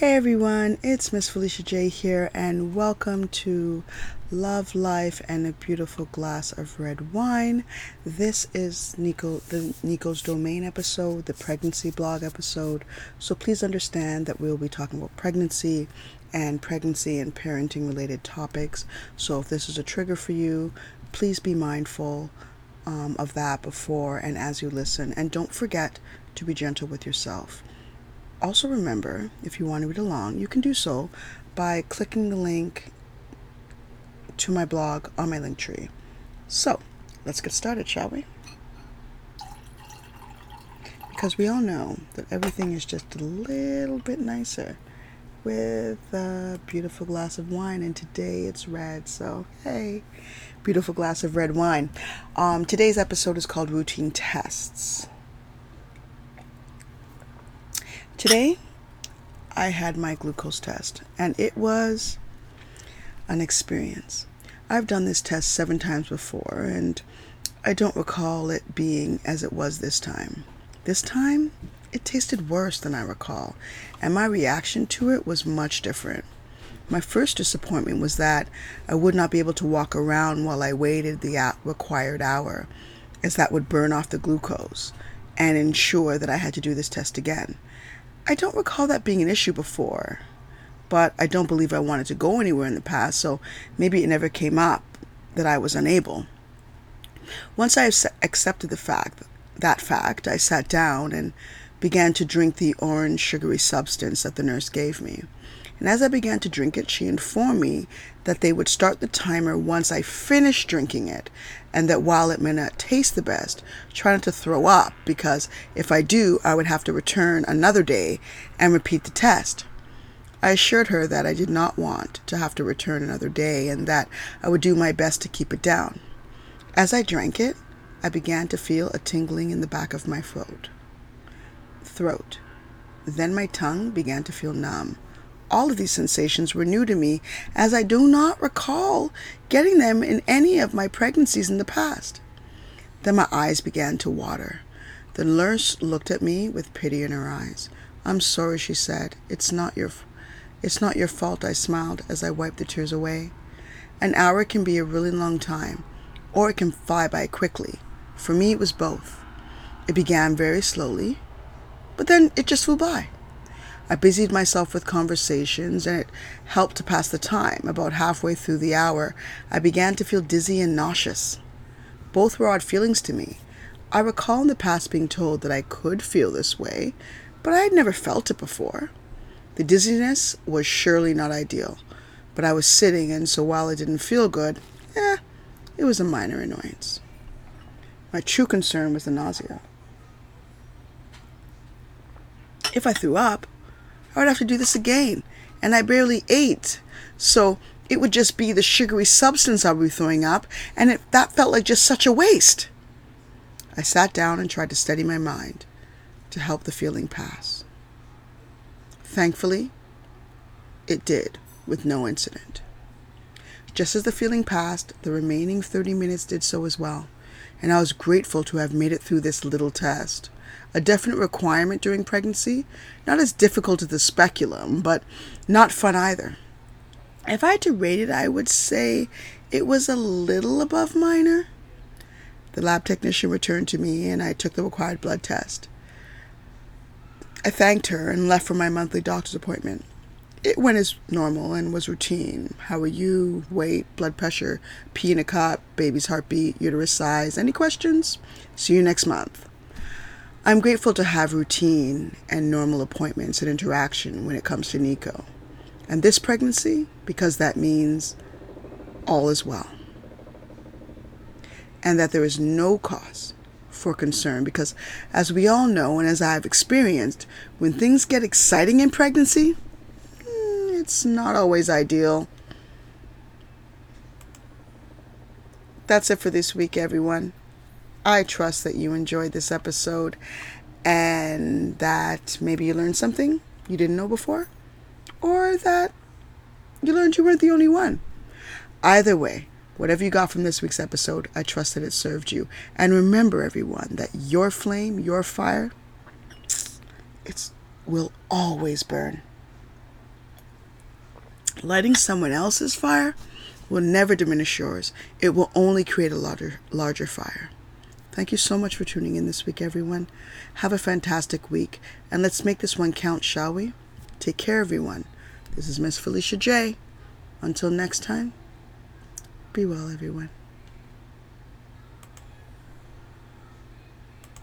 Hey everyone, it's Miss Felicia J here, and welcome to Love, Life, and a Beautiful Glass of Red Wine. This is Nico, the Nico's Domain episode, the pregnancy blog episode. So please understand that we'll be talking about pregnancy and pregnancy and parenting related topics. So if this is a trigger for you, please be mindful um, of that before and as you listen, and don't forget to be gentle with yourself. Also, remember if you want to read along, you can do so by clicking the link to my blog on my Linktree. So, let's get started, shall we? Because we all know that everything is just a little bit nicer with a beautiful glass of wine, and today it's red. So, hey, beautiful glass of red wine. Um, today's episode is called Routine Tests. Today, I had my glucose test, and it was an experience. I've done this test seven times before, and I don't recall it being as it was this time. This time, it tasted worse than I recall, and my reaction to it was much different. My first disappointment was that I would not be able to walk around while I waited the required hour, as that would burn off the glucose and ensure that I had to do this test again. I don't recall that being an issue before, but I don't believe I wanted to go anywhere in the past, so maybe it never came up that I was unable. Once I accepted the fact, that fact, I sat down and began to drink the orange sugary substance that the nurse gave me. And as I began to drink it, she informed me that they would start the timer once I finished drinking it, and that while it may not taste the best, try not to throw up, because if I do, I would have to return another day and repeat the test. I assured her that I did not want to have to return another day and that I would do my best to keep it down. As I drank it, I began to feel a tingling in the back of my throat. Throat. Then my tongue began to feel numb. All of these sensations were new to me, as I do not recall getting them in any of my pregnancies in the past. Then my eyes began to water. The nurse looked at me with pity in her eyes. I'm sorry, she said. It's not your it's not your fault, I smiled as I wiped the tears away. An hour can be a really long time, or it can fly by quickly. For me, it was both. It began very slowly, but then it just flew by. I busied myself with conversations, and it helped to pass the time. About halfway through the hour, I began to feel dizzy and nauseous. Both were odd feelings to me. I recall in the past being told that I could feel this way, but I had never felt it before. The dizziness was surely not ideal, but I was sitting, and so while it didn't feel good, eh, it was a minor annoyance. My true concern was the nausea. If I threw up, I would have to do this again. And I barely ate. So it would just be the sugary substance I would be throwing up, and it, that felt like just such a waste. I sat down and tried to steady my mind to help the feeling pass. Thankfully, it did, with no incident. Just as the feeling passed, the remaining 30 minutes did so as well, and I was grateful to have made it through this little test a definite requirement during pregnancy. Not as difficult as the speculum, but not fun either. If I had to rate it, I would say it was a little above minor. The lab technician returned to me and I took the required blood test. I thanked her and left for my monthly doctor's appointment. It went as normal and was routine. How are you? Weight, blood pressure, pee in a cup, baby's heartbeat, uterus size. Any questions? See you next month. I'm grateful to have routine and normal appointments and interaction when it comes to Nico. And this pregnancy, because that means all is well. And that there is no cause for concern because, as we all know, and as I've experienced, when things get exciting in pregnancy, mm, it's not always ideal. That's it for this week, everyone. I trust that you enjoyed this episode and that maybe you learned something you didn't know before, or that you learned you weren't the only one. Either way, whatever you got from this week's episode, I trust that it served you. And remember, everyone, that your flame, your fire, it will always burn. Lighting someone else's fire will never diminish yours. It will only create a larger, larger fire. Thank you so much for tuning in this week, everyone. Have a fantastic week, and let's make this one count, shall we? Take care, everyone. This is Miss Felicia J. Until next time, be well, everyone.